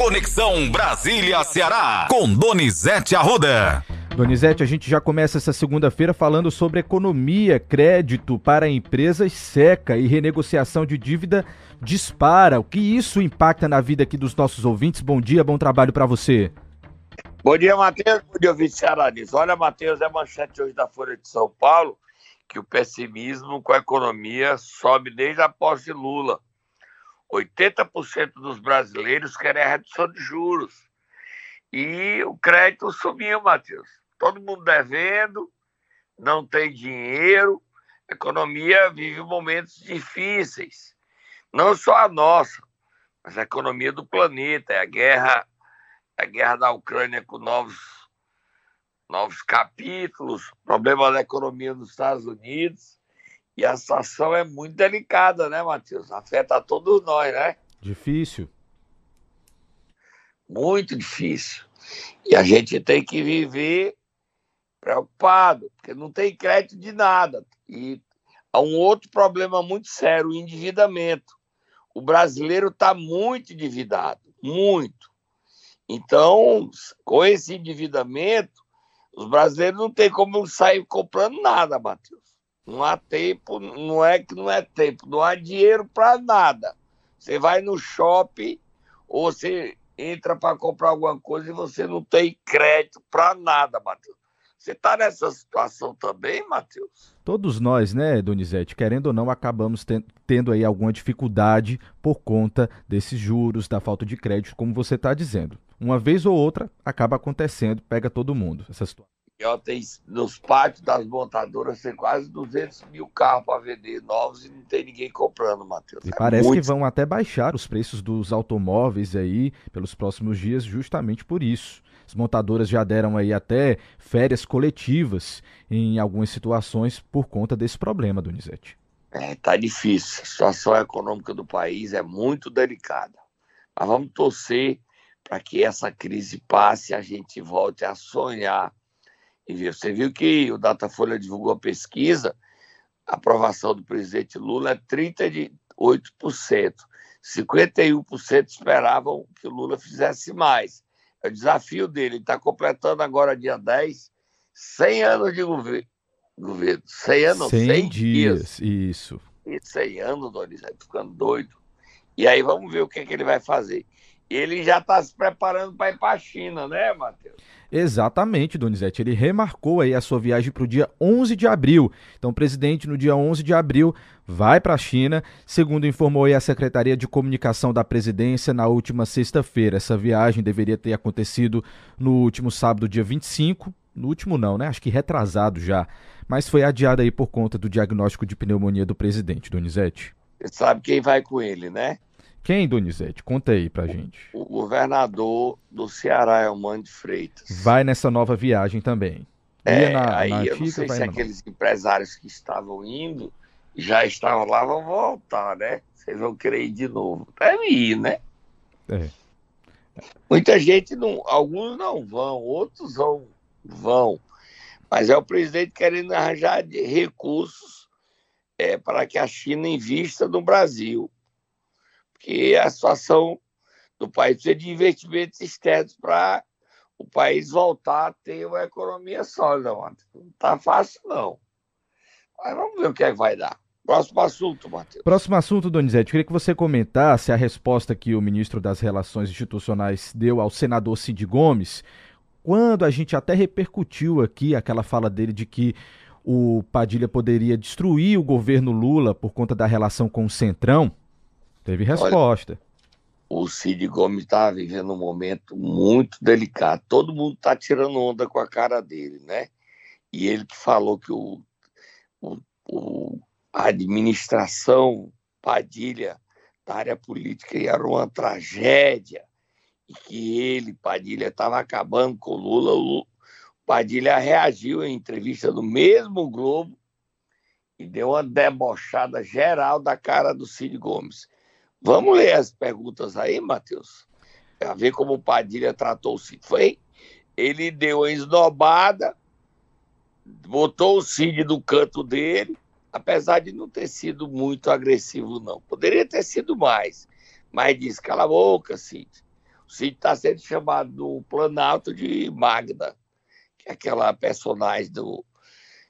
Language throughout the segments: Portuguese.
Conexão Brasília-Ceará, com Donizete Arruda. Donizete, a gente já começa essa segunda-feira falando sobre economia, crédito para empresas seca e renegociação de dívida dispara. O que isso impacta na vida aqui dos nossos ouvintes? Bom dia, bom trabalho para você. Bom dia, Matheus. Bom dia, ouvinte Cearanense. Olha, Matheus, é manchete hoje da Folha de São Paulo que o pessimismo com a economia sobe desde a posse de Lula. 80% dos brasileiros querem a redução de juros. E o crédito subiu, Matheus. Todo mundo devendo, não tem dinheiro, a economia vive momentos difíceis. Não só a nossa, mas a economia do planeta. É a guerra, a guerra da Ucrânia com novos, novos capítulos, problema da economia nos Estados Unidos e a situação é muito delicada, né, Matheus? Afeta a todos nós, né? Difícil. Muito difícil. E a gente tem que viver preocupado, porque não tem crédito de nada. E há um outro problema muito sério, o endividamento. O brasileiro está muito endividado, muito. Então, com esse endividamento, os brasileiros não têm como sair comprando nada, Matheus. Não há tempo, não é que não é tempo, não há dinheiro para nada. Você vai no shopping ou você entra para comprar alguma coisa e você não tem crédito para nada, Matheus. Você está nessa situação também, Matheus? Todos nós, né, Donizete, querendo ou não, acabamos tendo aí alguma dificuldade por conta desses juros, da falta de crédito, como você está dizendo. Uma vez ou outra acaba acontecendo, pega todo mundo essa situação. Ó, tem, nos pátios das montadoras tem quase 200 mil carros para vender novos e não tem ninguém comprando, Matheus. E é parece muito... que vão até baixar os preços dos automóveis aí pelos próximos dias, justamente por isso. As montadoras já deram aí até férias coletivas em algumas situações por conta desse problema, Donizete. É, tá difícil. A situação econômica do país é muito delicada. Mas vamos torcer para que essa crise passe e a gente volte a sonhar e você viu que o Datafolha divulgou a pesquisa, a aprovação do presidente Lula é 38%. 51% esperavam que o Lula fizesse mais. É o desafio dele. Ele está completando agora, dia 10, 100 anos de governo. governo 100 anos, 100, 100 dias. dias. Isso. E 100 anos, Doris, ficando doido. E aí vamos ver o que, é que ele vai fazer. Ele já está se preparando para ir para a China, né, Matheus? Exatamente, Donizete. Ele remarcou aí a sua viagem para o dia 11 de abril. Então, o presidente, no dia 11 de abril, vai para a China, segundo informou a Secretaria de Comunicação da Presidência na última sexta-feira. Essa viagem deveria ter acontecido no último sábado, dia 25. No último não, né? Acho que retrasado já. Mas foi adiada aí por conta do diagnóstico de pneumonia do presidente, Donizete. Você sabe quem vai com ele, né? Quem, Donizete? Conta aí pra gente. O governador do Ceará, Elmano de Freitas. Vai nessa nova viagem também. É, na, aí na eu não sei se aqueles empresários que estavam indo já estavam lá, vão voltar, né? Vocês vão querer ir de novo. Deve ir, né? É. Muita gente não, alguns não vão, outros vão, vão. Mas é o presidente querendo arranjar recursos é, para que a China invista no Brasil que a situação do país precisa de investimentos externos para o país voltar a ter uma economia sólida. Mano. Não está fácil, não. Mas vamos ver o que é que vai dar. Próximo assunto, Matheus. Próximo assunto, Donizete. Queria que você comentasse a resposta que o ministro das Relações Institucionais deu ao senador Cid Gomes, quando a gente até repercutiu aqui aquela fala dele de que o Padilha poderia destruir o governo Lula por conta da relação com o Centrão. Teve resposta. Olha, o Cid Gomes está vivendo um momento muito delicado. Todo mundo está tirando onda com a cara dele, né? E ele que falou que o, o, o a administração Padilha da área política era uma tragédia e que ele, Padilha, estava acabando com o Lula. O Padilha reagiu em entrevista no mesmo Globo e deu uma debochada geral da cara do Cid Gomes. Vamos ler as perguntas aí, Matheus? Para ver como o Padilha tratou o Cid. Foi? Ele deu a esnobada, botou o Cid no canto dele, apesar de não ter sido muito agressivo, não. Poderia ter sido mais, mas disse: cala a boca, Cid. O Cid está sendo chamado no Planalto de Magda, que é aquela personagem do,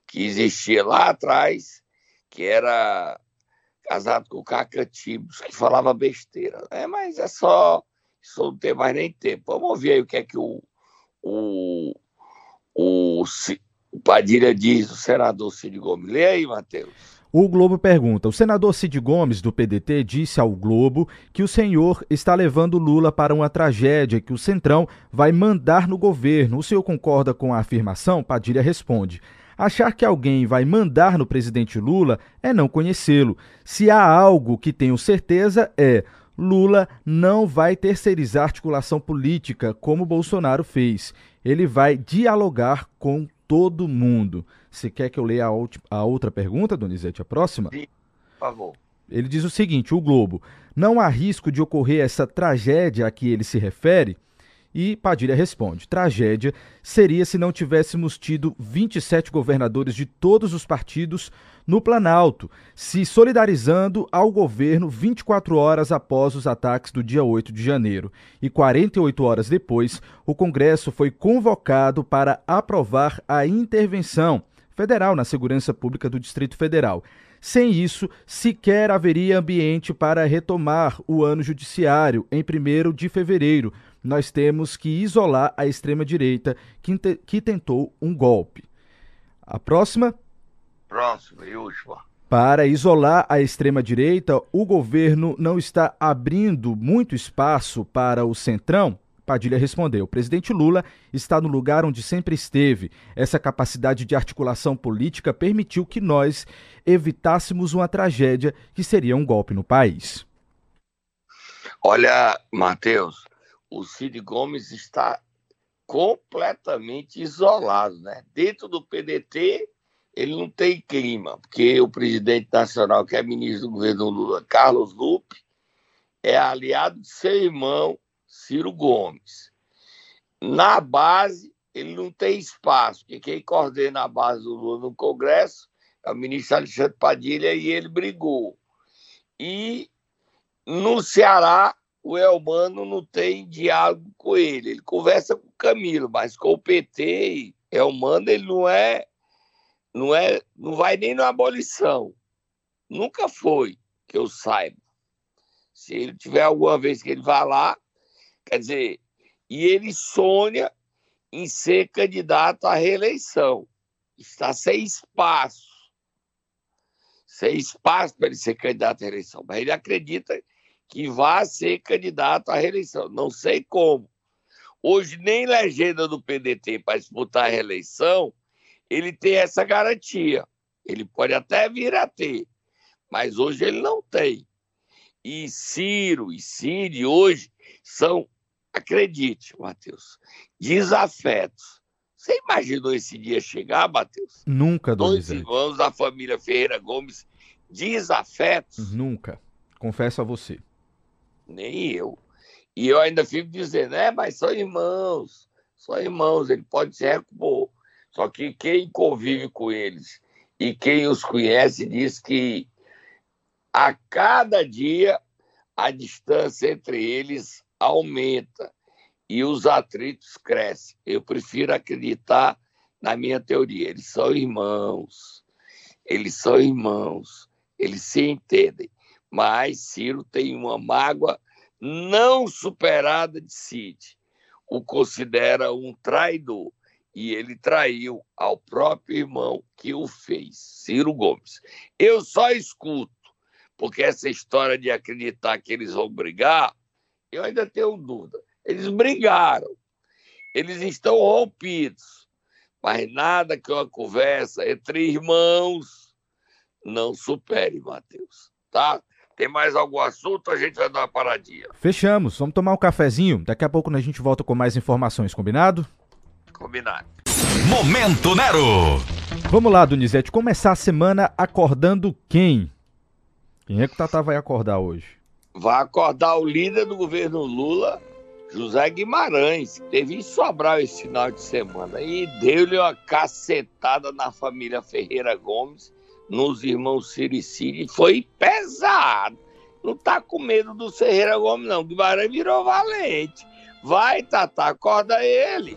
que existia lá atrás, que era casado com o Cacatibos, que falava besteira. É, mas é só. Isso não tem mais nem tempo. Vamos ouvir aí o que é que o, o, o, o Padilha diz, o senador Cid Gomes. Lê aí, Matheus. O Globo pergunta: o senador Cid Gomes, do PDT, disse ao Globo que o senhor está levando Lula para uma tragédia que o Centrão vai mandar no governo. O senhor concorda com a afirmação? Padilha responde: Achar que alguém vai mandar no presidente Lula é não conhecê-lo. Se há algo que tenho certeza é. Lula não vai terceirizar articulação política como Bolsonaro fez. Ele vai dialogar com todo mundo. Você quer que eu leia a, a outra pergunta, Donizete, a próxima? Sim, por favor. Ele diz o seguinte: o Globo. Não há risco de ocorrer essa tragédia a que ele se refere? E Padilha responde: tragédia seria se não tivéssemos tido 27 governadores de todos os partidos no Planalto, se solidarizando ao governo 24 horas após os ataques do dia 8 de janeiro. E 48 horas depois, o Congresso foi convocado para aprovar a intervenção federal na segurança pública do Distrito Federal. Sem isso, sequer haveria ambiente para retomar o ano judiciário em 1 de fevereiro. Nós temos que isolar a extrema-direita que, que tentou um golpe. A próxima? Próxima e última. Para isolar a extrema-direita, o governo não está abrindo muito espaço para o centrão? Padilha respondeu: o presidente Lula está no lugar onde sempre esteve. Essa capacidade de articulação política permitiu que nós evitássemos uma tragédia que seria um golpe no país. Olha, Matheus, o Cid Gomes está completamente isolado, né? Dentro do PDT, ele não tem clima, porque o presidente nacional, que é ministro do governo Lula, Carlos Lupe, é aliado de seu irmão Ciro Gomes. Na base, ele não tem espaço, porque quem coordena a base do Lula no Congresso é o ministro Alexandre Padilha e ele brigou. E no Ceará, o Elmano não tem diálogo com ele. Ele conversa com o Camilo, mas com o PT, Elmano, ele não é, não é, não vai nem na abolição. Nunca foi, que eu saiba. Se ele tiver alguma vez que ele vá lá, Quer dizer, e ele sonha em ser candidato à reeleição. Está sem espaço. Sem espaço para ele ser candidato à reeleição. Mas ele acredita que vai ser candidato à reeleição. Não sei como. Hoje, nem legenda do PDT para disputar a reeleição, ele tem essa garantia. Ele pode até vir a ter, mas hoje ele não tem. E Ciro e Cid hoje são Acredite, Matheus, desafetos. Você imaginou esse dia chegar, Matheus? Nunca, Dois irmãos da família Ferreira Gomes desafetos? Nunca. Confesso a você. Nem eu. E eu ainda fico dizendo, é, mas são irmãos, são irmãos, ele pode ser recompor. Só que quem convive com eles e quem os conhece diz que a cada dia a distância entre eles aumenta e os atritos crescem. Eu prefiro acreditar na minha teoria. Eles são irmãos, eles são irmãos, eles se entendem. Mas Ciro tem uma mágoa não superada de Cid. O considera um traidor e ele traiu ao próprio irmão que o fez, Ciro Gomes. Eu só escuto, porque essa história de acreditar que eles vão brigar eu ainda tenho dúvida. Eles brigaram, eles estão rompidos, mas nada que uma conversa entre irmãos não supere, Matheus. Tá? Tem mais algum assunto? A gente vai dar uma paradinha. Fechamos. Vamos tomar um cafezinho. Daqui a pouco a gente volta com mais informações, combinado? Combinado. Momento Nero. Vamos lá, Donizete. Começar a semana acordando quem? Quem é que o Tata vai acordar hoje? vai acordar o líder do governo Lula, José Guimarães, que teve em Sobral esse final de semana e deu-lhe uma cacetada na família Ferreira Gomes, nos irmãos Siriciri, foi pesado. Não tá com medo do Ferreira Gomes, não. Guimarães virou valente. Vai, Tata, acorda ele.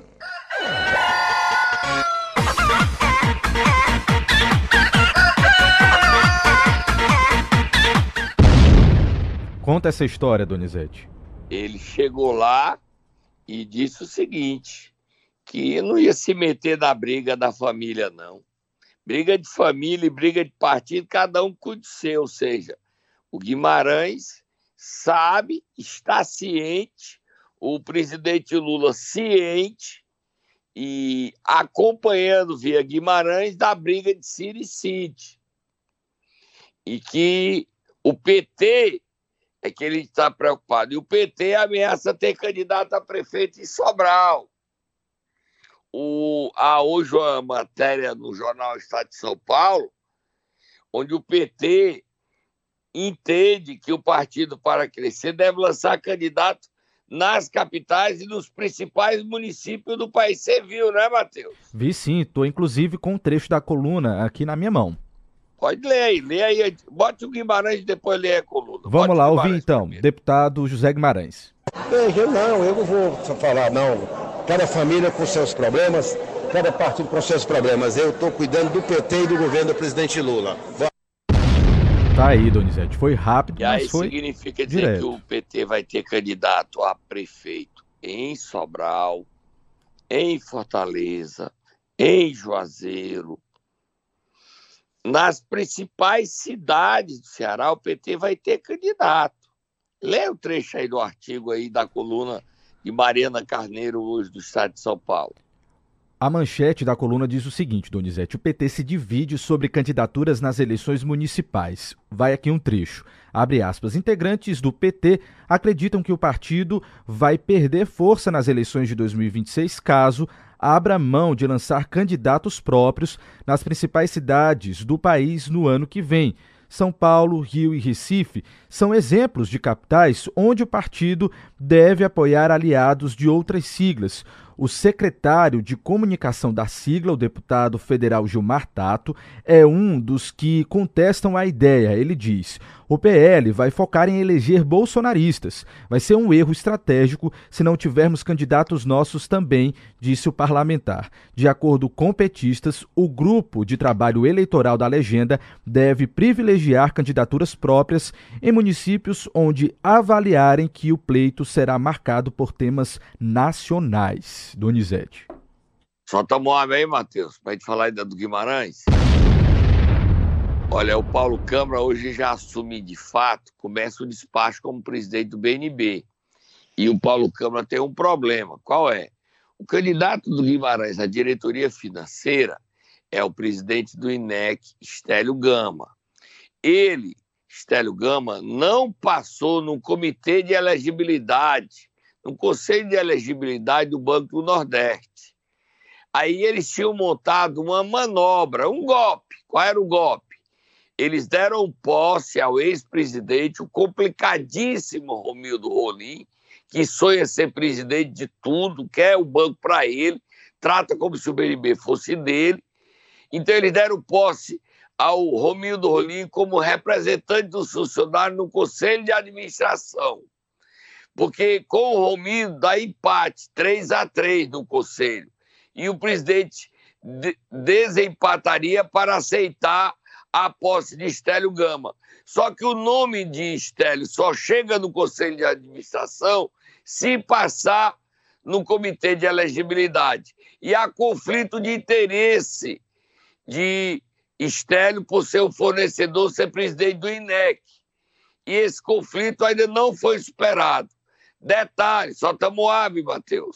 Conta essa história, Donizete. Ele chegou lá e disse o seguinte: que não ia se meter na briga da família, não. Briga de família e briga de partido, cada um cuide seu. Ou seja, o Guimarães sabe, está ciente, o presidente Lula ciente e acompanhando via Guimarães da briga de Ciro e Cid. E que o PT é que ele está preocupado. E o PT ameaça ter candidato a prefeito em Sobral. O, há hoje uma matéria no jornal Estado de São Paulo, onde o PT entende que o partido, para crescer, deve lançar candidato nas capitais e nos principais municípios do país. Você viu, né, Matheus? Vi sim, estou inclusive com um trecho da coluna aqui na minha mão. Pode ler aí, lê aí. Bote o Guimarães e depois lê a coluna. Vamos Bote lá, ouvir então. Primeiro. Deputado José Guimarães. Veja, não, eu não vou falar, não. Cada família com seus problemas, cada partido com seus problemas. Eu estou cuidando do PT e do governo do presidente Lula. Tá aí, Donizete. Foi rápido, e mas foi significa dizer direto. que o PT vai ter candidato a prefeito em Sobral, em Fortaleza, em Juazeiro, nas principais cidades do Ceará, o PT vai ter candidato. Lê o trecho aí do artigo aí da coluna de Mariana Carneiro, hoje do Estado de São Paulo. A manchete da coluna diz o seguinte, Donizete: o PT se divide sobre candidaturas nas eleições municipais. Vai aqui um trecho. Abre aspas. Integrantes do PT acreditam que o partido vai perder força nas eleições de 2026 caso abra mão de lançar candidatos próprios nas principais cidades do país no ano que vem. São Paulo, Rio e Recife são exemplos de capitais onde o partido deve apoiar aliados de outras siglas. O secretário de comunicação da sigla, o deputado federal Gilmar Tato, é um dos que contestam a ideia. Ele diz: o PL vai focar em eleger bolsonaristas. Vai ser um erro estratégico se não tivermos candidatos nossos também, disse o parlamentar. De acordo com petistas, o grupo de trabalho eleitoral da legenda deve privilegiar candidaturas próprias em municípios onde avaliarem que o pleito será marcado por temas nacionais. Donizete. Só tomou uma aí, Matheus, para gente falar ainda do Guimarães. Olha, o Paulo Câmara hoje já assume de fato, começa o despacho como presidente do BNB. E o Paulo Câmara tem um problema. Qual é? O candidato do Guimarães à diretoria financeira é o presidente do INEC, Estélio Gama. Ele, Estélio Gama, não passou no comitê de elegibilidade, no conselho de elegibilidade do Banco do Nordeste. Aí eles tinham montado uma manobra, um golpe. Qual era o golpe? eles deram posse ao ex-presidente, o complicadíssimo Romildo Rolim, que sonha ser presidente de tudo, quer o banco para ele, trata como se o BNB fosse dele. Então, eles deram posse ao Romildo Rolim como representante dos funcionários no Conselho de Administração. Porque com o Romildo dá empate, 3 a 3 no Conselho. E o presidente desempataria para aceitar a posse de Estélio Gama. Só que o nome de Estélio só chega no Conselho de Administração se passar no Comitê de Elegibilidade. E há conflito de interesse de Estélio por ser o fornecedor, ser presidente do INEC. E esse conflito ainda não foi superado. Detalhe, só estamos hábil, Matheus.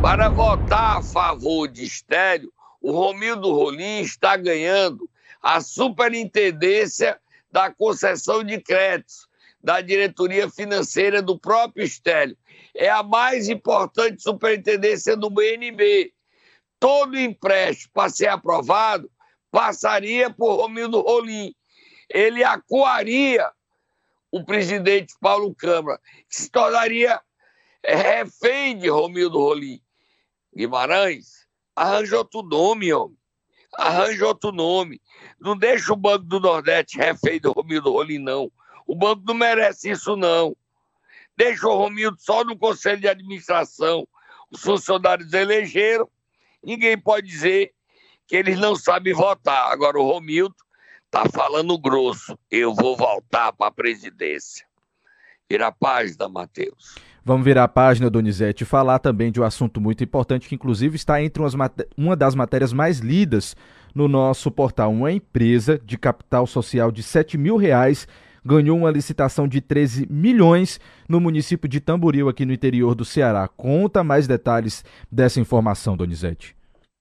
Para votar a favor de Estélio, o Romildo Rolim está ganhando a superintendência da concessão de créditos da diretoria financeira do próprio Estélio. É a mais importante superintendência do BNB. Todo empréstimo para ser aprovado passaria por Romildo Rolim. Ele acuaria o presidente Paulo Câmara, que se tornaria refém de Romildo Rolim. Guimarães Arranja outro nome, homem. Arranja outro nome. Não deixa o Banco do Nordeste refém do Romildo Rolim, não. O banco não merece isso, não. deixou o Romildo só no conselho de administração. Os funcionários elegeram, ninguém pode dizer que eles não sabem votar. Agora, o Romildo está falando grosso. Eu vou voltar para a presidência. Vira a página, Matheus. Vamos virar a página, Donizete, e falar também de um assunto muito importante que, inclusive, está entre uma das matérias mais lidas no nosso portal. Uma empresa de capital social de 7 mil reais ganhou uma licitação de 13 milhões no município de Tamboril, aqui no interior do Ceará. Conta mais detalhes dessa informação, Donizete.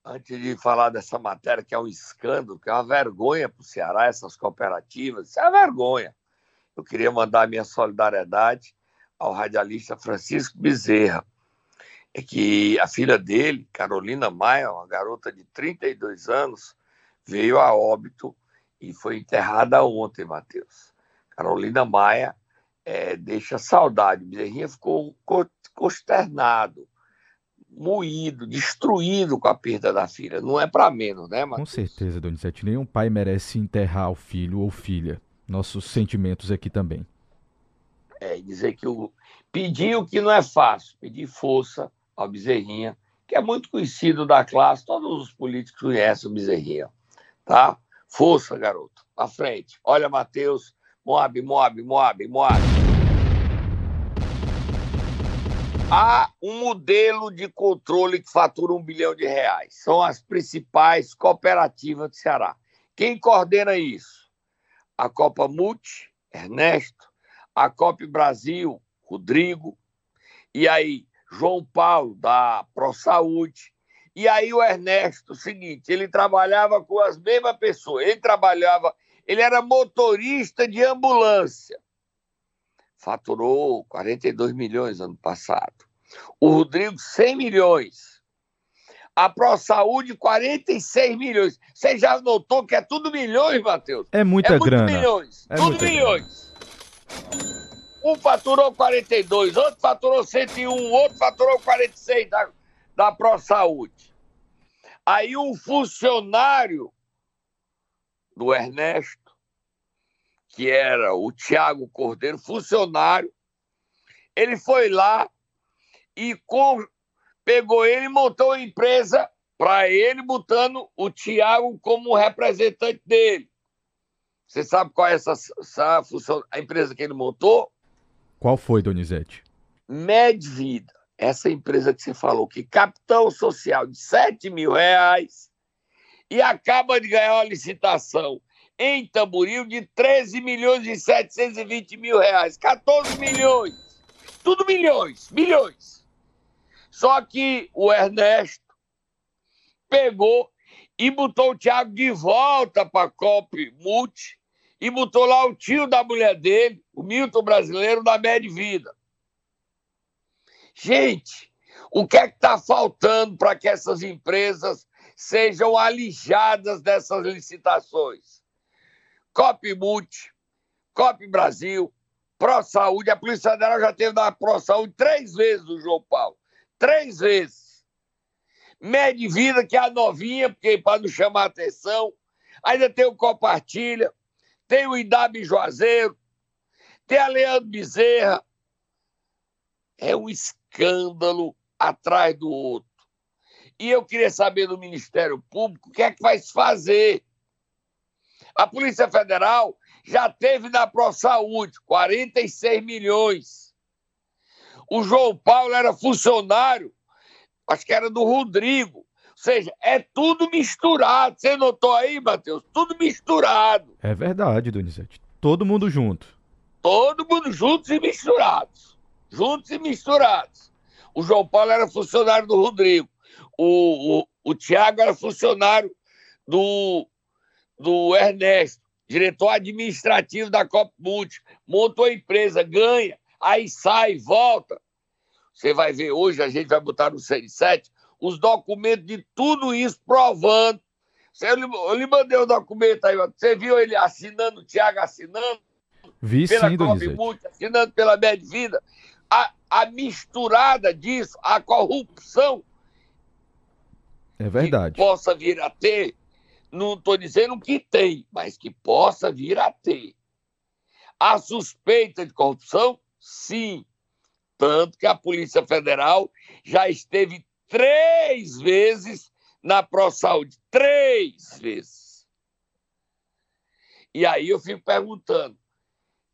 Antes de falar dessa matéria, que é um escândalo, que é uma vergonha para o Ceará, essas cooperativas, isso é uma vergonha. Eu queria mandar minha solidariedade ao radialista Francisco Bezerra, é que a filha dele, Carolina Maia, uma garota de 32 anos, veio a óbito e foi enterrada ontem, Matheus. Carolina Maia é, deixa saudade. Bezerrinha ficou consternado, moído, destruído com a perda da filha. Não é para menos, né, Matheus? Com certeza, Donizete. Nenhum pai merece enterrar o filho ou filha. Nossos sentimentos aqui também. É, dizer que o... pedir o que não é fácil, pedir força ao Bezerrinha, que é muito conhecido da classe, todos os políticos conhecem o Bezerrinha, tá? Força, garoto, à frente. Olha, Matheus, Moab, Moab, Moab, Moab. Há um modelo de controle que fatura um bilhão de reais. São as principais cooperativas do Ceará. Quem coordena isso? A Copa Multi, Ernesto, a COP Brasil, Rodrigo, e aí João Paulo, da ProSaúde, e aí o Ernesto, o seguinte, ele trabalhava com as mesmas pessoas, ele trabalhava, ele era motorista de ambulância, faturou 42 milhões ano passado, o Rodrigo 100 milhões, a ProSaúde 46 milhões. Você já notou que é tudo milhões, Matheus? É muita é grana. Milhões, é tudo milhões. Grana. Um faturou 42, outro faturou 101, outro faturou 46 da, da ProSaúde. Aí um funcionário do Ernesto, que era o Tiago Cordeiro, funcionário, ele foi lá e com, pegou ele e montou uma empresa para ele, botando o Tiago como representante dele. Você sabe qual é essa, essa função, a empresa que ele montou? Qual foi, Donizete? Medvida, essa empresa que você falou, que capital social de 7 mil reais e acaba de ganhar uma licitação em Tamboril de 13 milhões e 720 mil reais. 14 milhões. Tudo milhões, milhões. Só que o Ernesto pegou e botou o Thiago de volta para a COP Multi e botou lá o tio da mulher dele, o Milton brasileiro, da Med Vida. Gente, o que é que está faltando para que essas empresas sejam alijadas dessas licitações? COP Multi, COP Brasil, Pro Saúde, a Polícia Federal já teve da Pro Saúde três vezes o João Paulo. Três vezes. Med Vida, que é a novinha, porque para não chamar atenção. Ainda tem o Compartilha tem o Idab Juazeiro, tem a Leandro Bezerra. É um escândalo atrás do outro. E eu queria saber do Ministério Público o que é que vai se fazer. A Polícia Federal já teve na ProSaúde 46 milhões. O João Paulo era funcionário, acho que era do Rodrigo. Ou seja, é tudo misturado. Você notou aí, Matheus? Tudo misturado. É verdade, Donizete. Todo mundo junto. Todo mundo juntos e misturados. Juntos e misturados. O João Paulo era funcionário do Rodrigo. O, o, o Tiago era funcionário do, do Ernesto, diretor administrativo da Copa Multi. Montou a empresa, ganha, aí sai, volta. Você vai ver hoje, a gente vai botar no 67, os documentos de tudo isso provando. Eu lhe, eu lhe mandei o documento aí, você viu ele assinando, o Tiago assinando? Vi pela sim, Donizete. assinando pela Medvida. A, a misturada disso, a corrupção. É verdade. Que possa vir a ter, não estou dizendo que tem, mas que possa vir a ter. A suspeita de corrupção, sim. Tanto que a Polícia Federal já esteve três vezes na ProSaúde. Três vezes. E aí eu fico perguntando: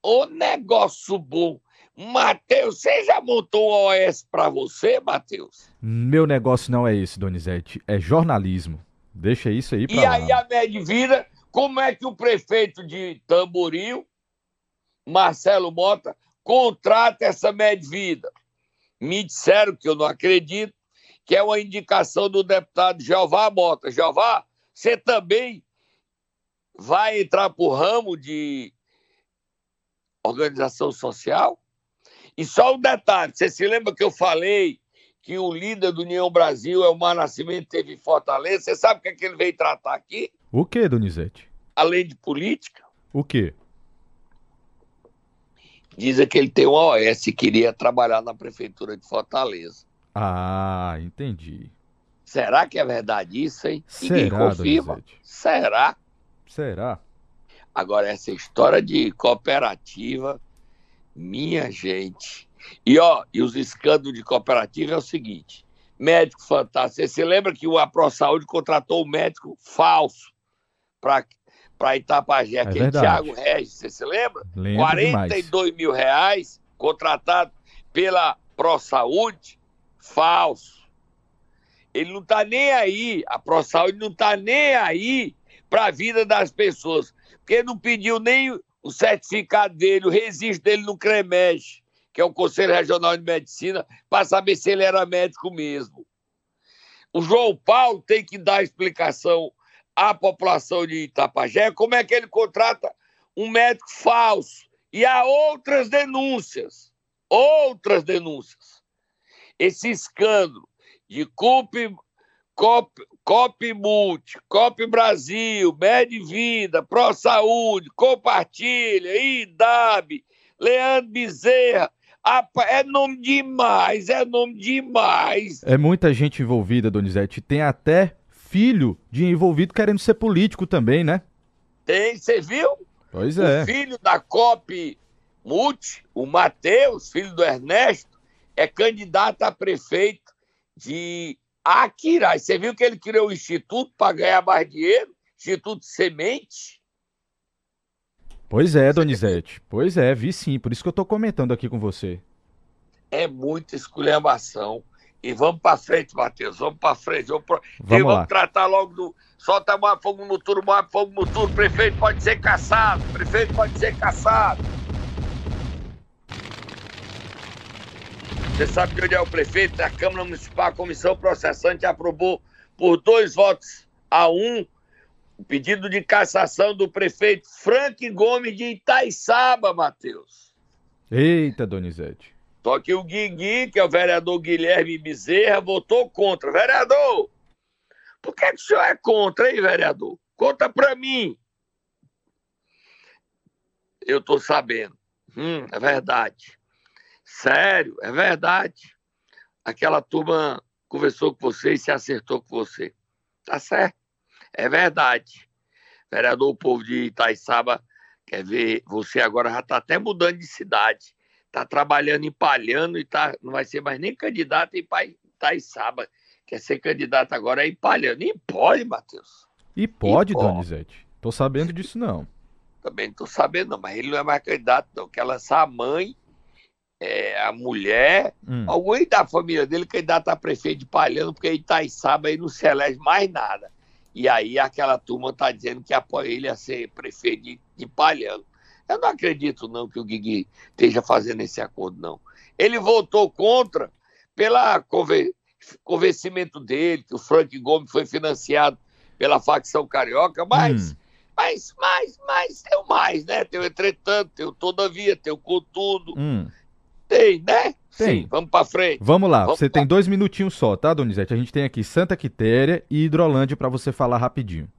o negócio bom. Matheus, você já montou um OS para você, Matheus? Meu negócio não é esse, Donizete. É jornalismo. Deixa isso aí pra E lá. aí a Medvida, como é que o prefeito de Tamboril, Marcelo Mota, contrata essa Medvida? Me disseram que eu não acredito, que é uma indicação do deputado Jeová Mota. Jeová, você também vai entrar para o ramo de organização social? E só um detalhe, você se lembra que eu falei que o líder do União Brasil é o Mar Nascimento, teve em Fortaleza? Você sabe o que, é que ele veio tratar aqui? O que, Donizete? Além de política? O que? Dizem que ele tem um OS e queria trabalhar na prefeitura de Fortaleza. Ah, entendi. Será que é verdade isso, hein? Ninguém Será, confirma. Donizete? Será? Será? Agora, essa história de cooperativa, minha gente. E ó, e os escândalos de cooperativa é o seguinte: médico fantástico. Você se lembra que a ProSaúde contratou um médico falso para Itapajé, É aquele verdade. Thiago Regis, você se lembra? Lembro 42 mil reais contratado pela ProSaúde, falso. Ele não está nem aí, a ProSaúde não está nem aí para a vida das pessoas, porque não pediu nem o certificado dele, o registro dele no CREMES, que é o Conselho Regional de Medicina, para saber se ele era médico mesmo. O João Paulo tem que dar explicação à população de Itapajé como é que ele contrata um médico falso. E há outras denúncias, outras denúncias. Esse escândalo de CUP, COP, COP COP Brasil, Medvida, Pro Saúde, Compartilha, IDAB, Leandro Bezerra. Apa- É nome demais, é nome demais. É muita gente envolvida, Donizete. Tem até filho de envolvido querendo ser político também, né? Tem, você viu? Pois é. O filho da COP Multi, o Matheus, filho do Ernesto, é candidato a prefeito de Aquiraz. Você viu que ele criou o instituto para ganhar mais dinheiro? Instituto Semente? Pois é, Donizete. Pois é, vi sim. Por isso que eu tô comentando aqui com você. É muita esculhambação. E vamos para frente, Matheus. Vamos para frente. Vamos, pra... Vamos vamos lá. tratar logo do. Solta mais fogo no turno, mais fogo no turno. Prefeito pode ser caçado. Prefeito pode ser caçado. Você sabe que onde é o prefeito? A Câmara Municipal, a comissão processante aprovou por dois votos a um o pedido de cassação do prefeito Frank Gomes de Itaiçaba, Matheus. Eita, Donizete. Só que o Guigui, que é o vereador Guilherme Bezerra, votou contra. Vereador, por que, que o senhor é contra, hein, vereador? Conta pra mim. Eu tô sabendo. Hum, é verdade. Sério, é verdade. Aquela turma conversou com você e se acertou com você. Tá certo. É verdade. Vereador, o povo de Itaiçaba quer ver. Você agora já tá até mudando de cidade tá trabalhando em Palhano e tá, não vai ser mais nem candidato em Itaiçaba. Quer ser candidato agora em Palhano. Nem pode, Matheus. E pode, E pode. Donizete. Tô sabendo disso não. Também não tô sabendo, não, mas ele não é mais candidato, não. Quer lançar a mãe, é, a mulher, Hum. alguém da família dele candidato a prefeito de Palhano, porque Itaiçaba aí não se elege mais nada. E aí aquela turma tá dizendo que apoia ele a ser prefeito de, de Palhano. Eu não acredito, não, que o Guigui esteja fazendo esse acordo, não. Ele votou contra pela conven- convencimento dele, que o Frank Gomes foi financiado pela facção carioca, mas, Hum. mas, mas, mas tem o mais, né? Tem o entretanto, tem o todavia, tem o contudo, Hum. Tem, né? Tem. Sim, vamos pra frente. Vamos lá, Vamos você lá. tem dois minutinhos só, tá, Donizete? A gente tem aqui Santa Quitéria e Hidrolândia pra você falar rapidinho.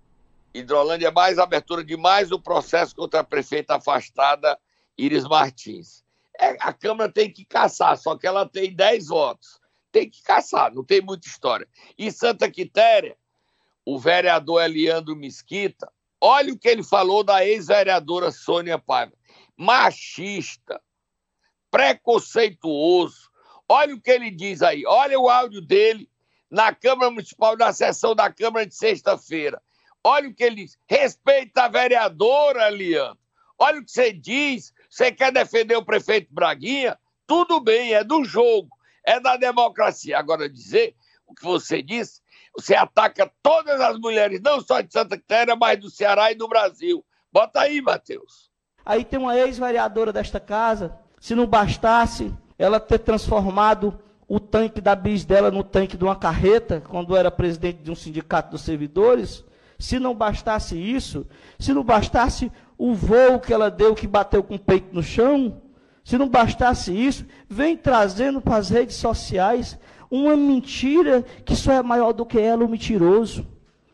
Hidrolândia é mais abertura de mais o processo contra a prefeita afastada Iris Martins. É, a Câmara tem que caçar, só que ela tem 10 votos. Tem que caçar, não tem muita história. E Santa Quitéria, o vereador Eliandro Mesquita, olha o que ele falou da ex-vereadora Sônia Paiva. Machista, preconceituoso, Olha o que ele diz aí, olha o áudio dele na Câmara Municipal, na sessão da Câmara de sexta-feira. Olha o que ele diz. Respeita a vereadora, Leandro. Olha o que você diz. Você quer defender o prefeito Braguinha? Tudo bem, é do jogo, é da democracia. Agora, dizer o que você disse, você ataca todas as mulheres, não só de Santa Catarina, mas do Ceará e do Brasil. Bota aí, Matheus. Aí tem uma ex-vereadora desta casa, se não bastasse ela ter transformado o tanque da bis dela no tanque de uma carreta, quando era presidente de um sindicato dos servidores, se não bastasse isso, se não bastasse o voo que ela deu, que bateu com o peito no chão, se não bastasse isso, vem trazendo para as redes sociais uma mentira que só é maior do que ela, o mentiroso.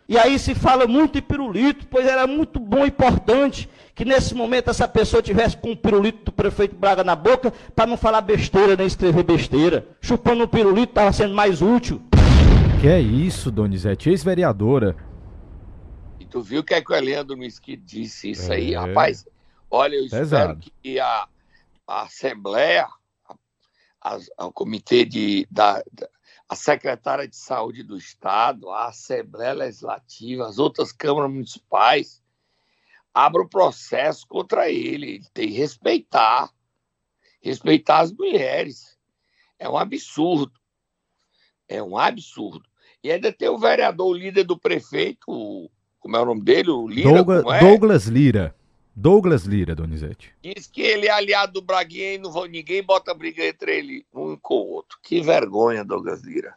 E aí se fala muito em pirulito, pois era muito bom e importante que nesse momento essa pessoa tivesse com o pirulito do prefeito Braga na boca para não falar besteira nem escrever besteira. Chupando um pirulito estava sendo mais útil. Que é isso, Donizete, ex-vereadora. E tu viu o que é que o Leandro Mesquita disse isso é. aí, rapaz? Olha, eu Pesado. espero que a, a Assembleia, a, a, o Comitê de, da, da a secretária de Saúde do Estado, a Assembleia Legislativa, as outras câmaras municipais, abram processo contra ele. Ele tem que respeitar, respeitar as mulheres. É um absurdo. É um absurdo. E ainda tem o vereador, o líder do prefeito, como é o nome dele? O Lira, Douglas, é? Douglas Lira. Douglas Lira, Donizete. Diz que ele é aliado do Braguinha e não vou, ninguém bota briga entre ele um com o outro. Que vergonha, Douglas Lira.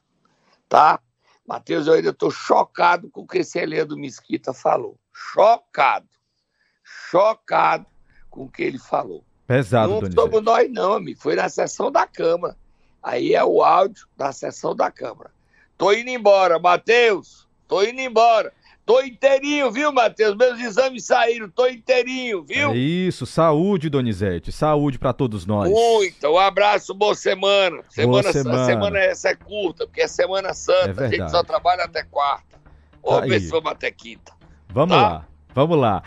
Tá? Matheus, eu ainda estou chocado com o que esse do Mesquita falou. Chocado. Chocado com o que ele falou. Pesado, Não Donizete. somos nós não, amigo. Foi na sessão da Câmara. Aí é o áudio da sessão da Câmara. Tô indo embora, Matheus. Tô indo embora. Tô inteirinho, viu, Matheus? Meus exames saíram, tô inteirinho, viu? É isso, saúde, Donizete. Saúde para todos nós. Muito. Um abraço, boa semana. Semana, boa semana. semana essa é curta, porque é Semana Santa. É a gente só trabalha até quarta. Ou tá vamos até quinta. Vamos tá? lá, vamos lá.